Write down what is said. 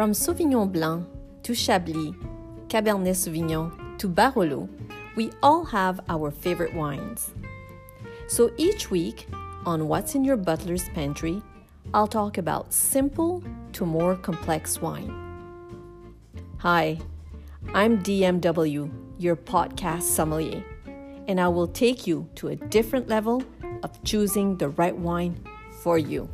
From Sauvignon Blanc to Chablis, Cabernet Sauvignon to Barolo, we all have our favorite wines. So each week on What's in Your Butler's Pantry, I'll talk about simple to more complex wine. Hi, I'm DMW, your podcast sommelier, and I will take you to a different level of choosing the right wine for you.